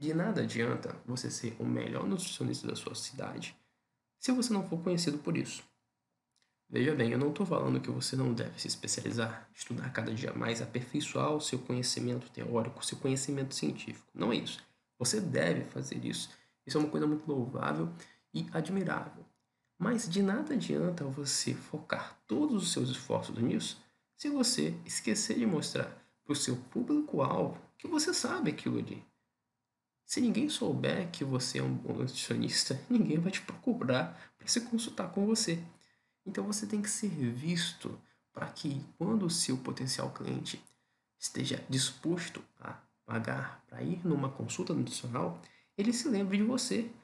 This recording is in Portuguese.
De nada adianta você ser o melhor nutricionista da sua cidade se você não for conhecido por isso. Veja bem, eu não estou falando que você não deve se especializar, estudar cada dia mais, aperfeiçoar o seu conhecimento teórico, seu conhecimento científico. Não é isso. Você deve fazer isso. Isso é uma coisa muito louvável e admirável. Mas de nada adianta você focar todos os seus esforços nisso se você esquecer de mostrar para o seu público-alvo que você sabe aquilo ali. Se ninguém souber que você é um bom nutricionista, ninguém vai te procurar para se consultar com você. Então você tem que ser visto para que quando o seu potencial cliente esteja disposto a pagar para ir numa consulta nutricional, ele se lembre de você